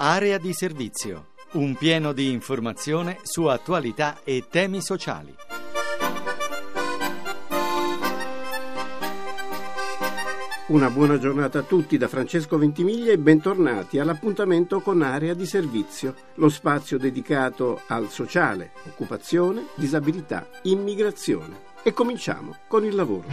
Area di servizio. Un pieno di informazione su attualità e temi sociali. Una buona giornata a tutti da Francesco Ventimiglia e bentornati all'appuntamento con Area di Servizio, lo spazio dedicato al sociale, occupazione, disabilità, immigrazione. E cominciamo con il lavoro.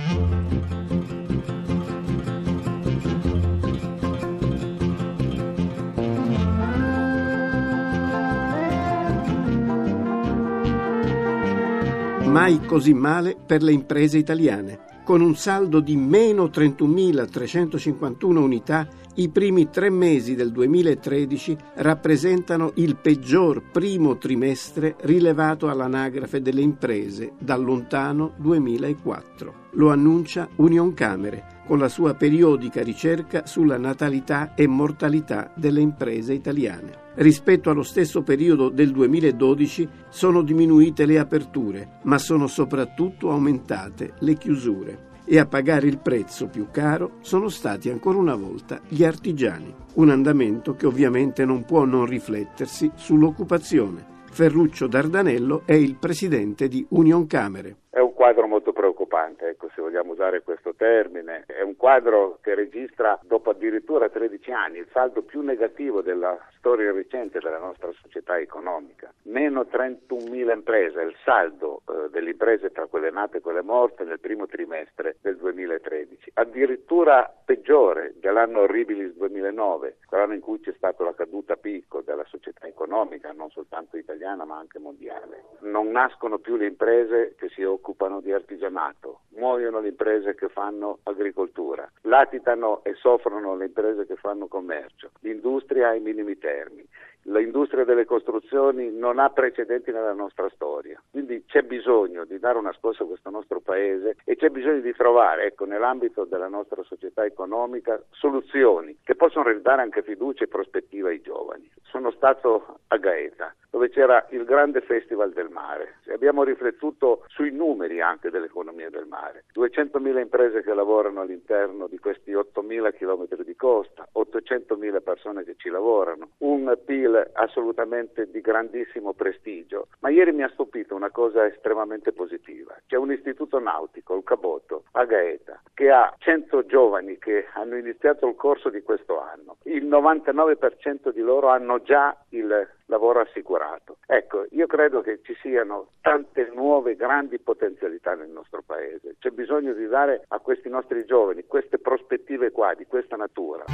Mai così male per le imprese italiane. Con un saldo di meno 31.351 unità, i primi tre mesi del 2013 rappresentano il peggior primo trimestre rilevato all'anagrafe delle imprese dal lontano 2004. Lo annuncia Union Camere con la sua periodica ricerca sulla natalità e mortalità delle imprese italiane. Rispetto allo stesso periodo del 2012 sono diminuite le aperture, ma sono soprattutto aumentate le chiusure. E a pagare il prezzo più caro sono stati ancora una volta gli artigiani. Un andamento che ovviamente non può non riflettersi sull'occupazione. Ferruccio Dardanello è il presidente di Union Camere. È un quadro molto preoccupante, ecco, se vogliamo usare questo termine. È un quadro che registra dopo addirittura 13 anni il saldo più negativo della storia recente della nostra società economica. Meno 31.000 imprese, il saldo eh, delle imprese tra quelle nate e quelle morte nel primo trimestre del 2013. Addirittura peggiore dell'anno Horribilis 2009, quell'anno in cui c'è stata la caduta picco della società economica, non soltanto italiana ma anche mondiale. Non nascono più le imprese che si occupano di artigianato, muoiono le imprese che fanno agricoltura, latitano e soffrono le imprese che fanno commercio, l'industria ai minimi termini l'industria delle costruzioni non ha precedenti nella nostra storia, quindi c'è bisogno di dare una scossa a questo nostro paese e c'è bisogno di trovare, ecco, nell'ambito della nostra società economica, soluzioni che possono ridare anche fiducia e prospettiva ai giovani. Sono stato a Gaeta, dove c'era il grande festival del mare abbiamo riflettuto sui numeri anche dell'economia del mare. 200.000 imprese che lavorano all'interno di questi 8.000 km di costa, 800.000 persone che ci lavorano, un PIL assolutamente di grandissimo prestigio, ma ieri mi ha stupito una cosa estremamente positiva. C'è un istituto nautico, il Caboto, a Gaeta, che ha 100 giovani che hanno iniziato il corso di questo anno. Il 99% di loro hanno già il lavoro assicurato. Ecco, io credo che ci siano tante nuove grandi potenzialità nel nostro paese. C'è bisogno di dare a questi nostri giovani queste prospettive qua, di questa natura.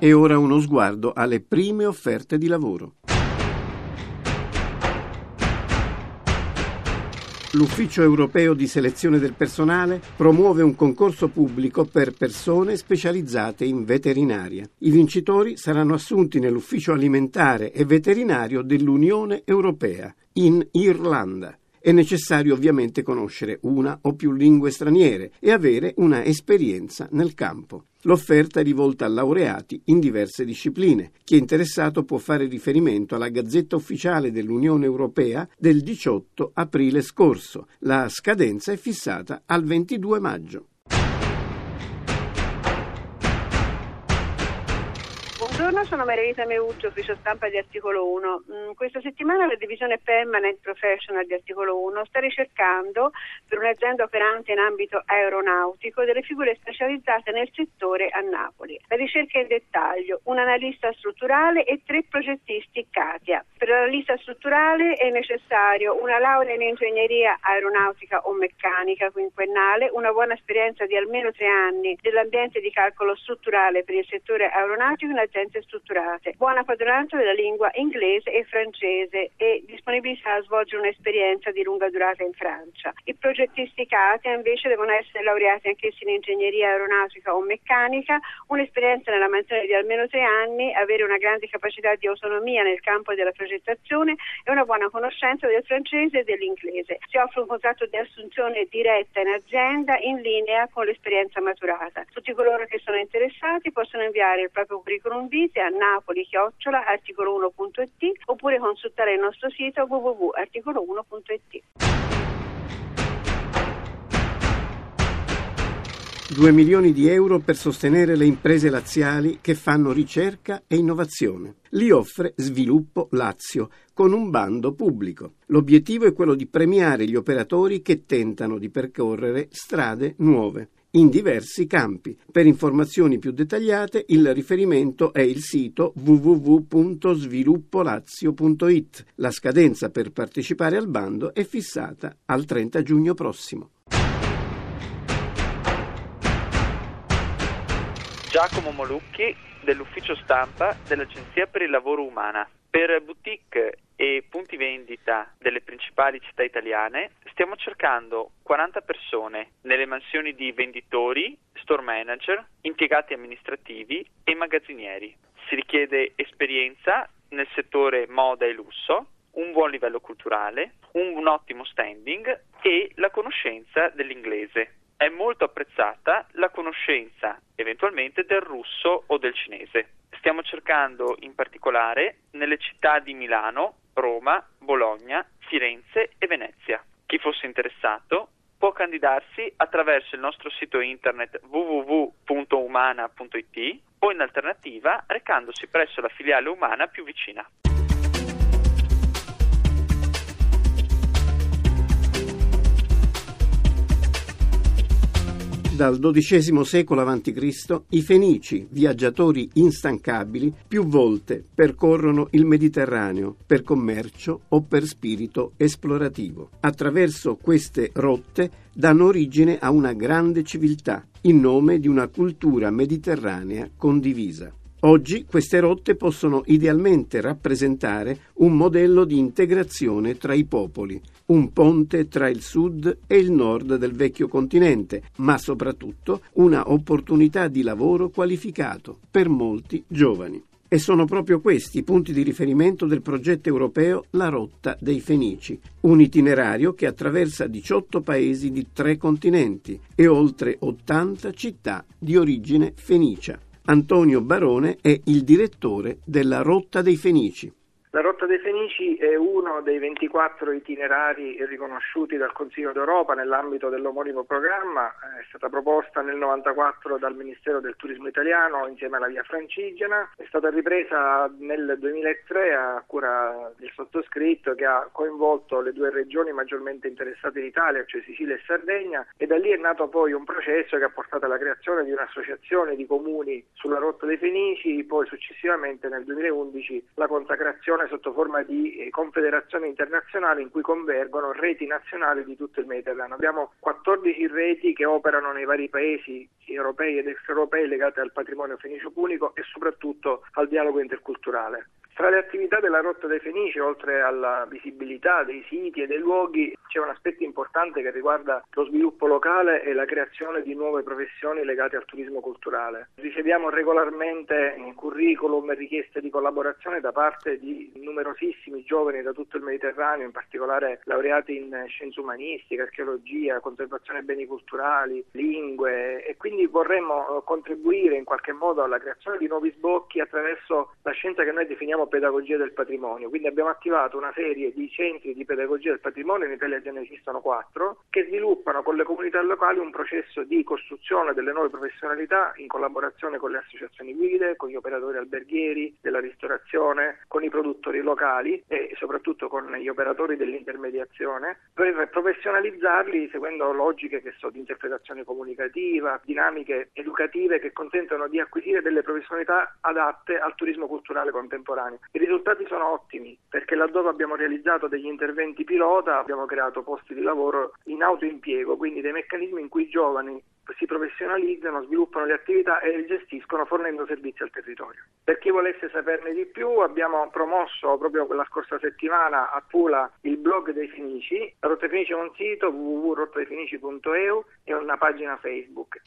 E ora uno sguardo alle prime offerte di lavoro. L'Ufficio europeo di selezione del personale promuove un concorso pubblico per persone specializzate in veterinaria. I vincitori saranno assunti nell'Ufficio alimentare e veterinario dell'Unione europea, in Irlanda. È necessario ovviamente conoscere una o più lingue straniere e avere una esperienza nel campo. L'offerta è rivolta a laureati in diverse discipline. Chi è interessato può fare riferimento alla Gazzetta Ufficiale dell'Unione Europea del 18 aprile scorso. La scadenza è fissata al 22 maggio. Buongiorno, sono Maria Meuccio, ufficio stampa di Articolo 1. Mm, questa settimana la divisione Permanent Professional di Articolo 1 sta ricercando per un'azienda operante in ambito aeronautico delle figure specializzate nel settore a Napoli. La ricerca è in dettaglio, un analista strutturale e tre progettisti CATIA. Per l'analista strutturale è necessario una laurea in ingegneria aeronautica o meccanica quinquennale, una buona esperienza di almeno tre anni dell'ambiente di calcolo strutturale per il settore aeronautico in aziende competenze strutturate, buona padronanza della lingua inglese e francese e disponibilità a svolgere un'esperienza di lunga durata in Francia. I progettisti CATIA invece devono essere laureati anch'essi in ingegneria aeronautica o meccanica, un'esperienza nella mansione di almeno tre anni, avere una grande capacità di autonomia nel campo della progettazione e una buona conoscenza del francese e dell'inglese. Si offre un contratto di assunzione diretta in azienda in linea con l'esperienza maturata. Tutti coloro che sono interessati possono inviare il proprio curriculum vitae visite a napoli-chiocciola articolo1.it oppure consultare il nostro sito www.articolo1.it. 2 milioni di euro per sostenere le imprese laziali che fanno ricerca e innovazione. Li offre Sviluppo Lazio con un bando pubblico. L'obiettivo è quello di premiare gli operatori che tentano di percorrere strade nuove in diversi campi. Per informazioni più dettagliate il riferimento è il sito www.sviluppolazio.it. La scadenza per partecipare al bando è fissata al 30 giugno prossimo. Giacomo Molucchi dell'ufficio stampa dell'Agenzia per il Lavoro Umana. Per boutique e punti vendita delle principali città italiane stiamo cercando 40 persone nelle mansioni di venditori, store manager, impiegati amministrativi e magazzinieri. Si richiede esperienza nel settore moda e lusso, un buon livello culturale, un ottimo standing e la conoscenza dell'inglese. È molto apprezzata la conoscenza eventualmente del russo o del cinese. Stiamo cercando in particolare nelle città di Milano, Roma, Bologna, Firenze e Venezia. Chi fosse interessato può candidarsi attraverso il nostro sito internet www.umana.it o in alternativa recandosi presso la filiale umana più vicina. Dal XII secolo a.C. i Fenici, viaggiatori instancabili, più volte percorrono il Mediterraneo per commercio o per spirito esplorativo. Attraverso queste rotte danno origine a una grande civiltà, in nome di una cultura mediterranea condivisa. Oggi queste rotte possono idealmente rappresentare un modello di integrazione tra i popoli, un ponte tra il sud e il nord del vecchio continente, ma soprattutto una opportunità di lavoro qualificato per molti giovani. E sono proprio questi i punti di riferimento del progetto europeo La Rotta dei Fenici, un itinerario che attraversa 18 paesi di tre continenti e oltre 80 città di origine fenicia. Antonio Barone è il direttore della Rotta dei Fenici. Rotta dei Fenici è uno dei 24 itinerari riconosciuti dal Consiglio d'Europa nell'ambito dell'omonimo programma, è stata proposta nel 1994 dal Ministero del Turismo italiano insieme alla Via Francigena, è stata ripresa nel 2003 a cura del sottoscritto che ha coinvolto le due regioni maggiormente interessate in Italia, cioè Sicilia e Sardegna, e da lì è nato poi un processo che ha portato alla creazione di un'associazione di comuni sulla Rotta dei Fenici, poi successivamente nel 2011 la consacrazione sotto forma di eh, confederazione internazionale in cui convergono reti nazionali di tutto il Mediterraneo. Abbiamo 14 reti che operano nei vari paesi europei ed extraeuropei legate al patrimonio fenicio punico e soprattutto al dialogo interculturale. Tra le attività della Rotta dei Fenici, oltre alla visibilità dei siti e dei luoghi, c'è un aspetto importante che riguarda lo sviluppo locale e la creazione di nuove professioni legate al turismo culturale. Riceviamo regolarmente curriculum e richieste di collaborazione da parte di numerosissimi giovani da tutto il Mediterraneo, in particolare laureati in scienze umanistiche, archeologia, conservazione beni culturali, lingue e quindi vorremmo contribuire in qualche modo alla creazione di nuovi sbocchi attraverso la scienza che noi definiamo pedagogia del patrimonio. Quindi abbiamo attivato una serie di centri di pedagogia del patrimonio, in Italia già ne esistono quattro, che sviluppano con le comunità locali un processo di costruzione delle nuove professionalità in collaborazione con le associazioni guide, con gli operatori alberghieri, della ristorazione, con i produttori locali e soprattutto con gli operatori dell'intermediazione, per professionalizzarli seguendo logiche che sono di interpretazione comunicativa, dinamiche educative che consentono di acquisire delle professionalità adatte al turismo culturale contemporaneo. I risultati sono ottimi perché laddove abbiamo realizzato degli interventi pilota abbiamo creato posti di lavoro in autoimpiego, quindi dei meccanismi in cui i giovani si professionalizzano, sviluppano le attività e le gestiscono fornendo servizi al territorio. Per chi volesse saperne di più abbiamo promosso proprio la scorsa settimana a Pula il blog dei Fenici, Rotte Fenici è un sito www.rottedefinici.eu e una pagina Facebook.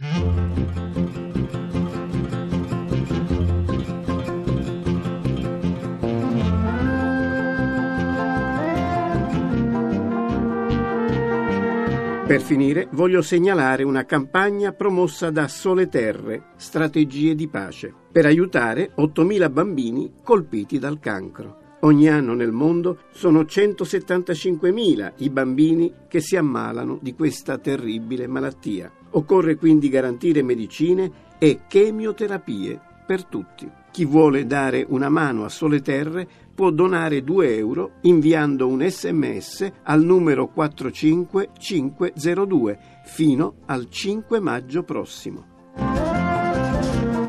Per finire voglio segnalare una campagna promossa da Sole Terre, Strategie di Pace, per aiutare 8.000 bambini colpiti dal cancro. Ogni anno nel mondo sono 175.000 i bambini che si ammalano di questa terribile malattia. Occorre quindi garantire medicine e chemioterapie per tutti. Chi vuole dare una mano a Sole Terre può donare 2 euro inviando un sms al numero 45502 fino al 5 maggio prossimo.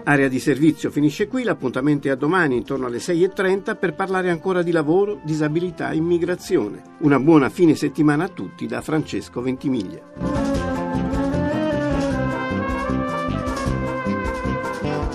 Area di servizio finisce qui, l'appuntamento è a domani intorno alle 6.30 per parlare ancora di lavoro, disabilità e immigrazione. Una buona fine settimana a tutti da Francesco Ventimiglia.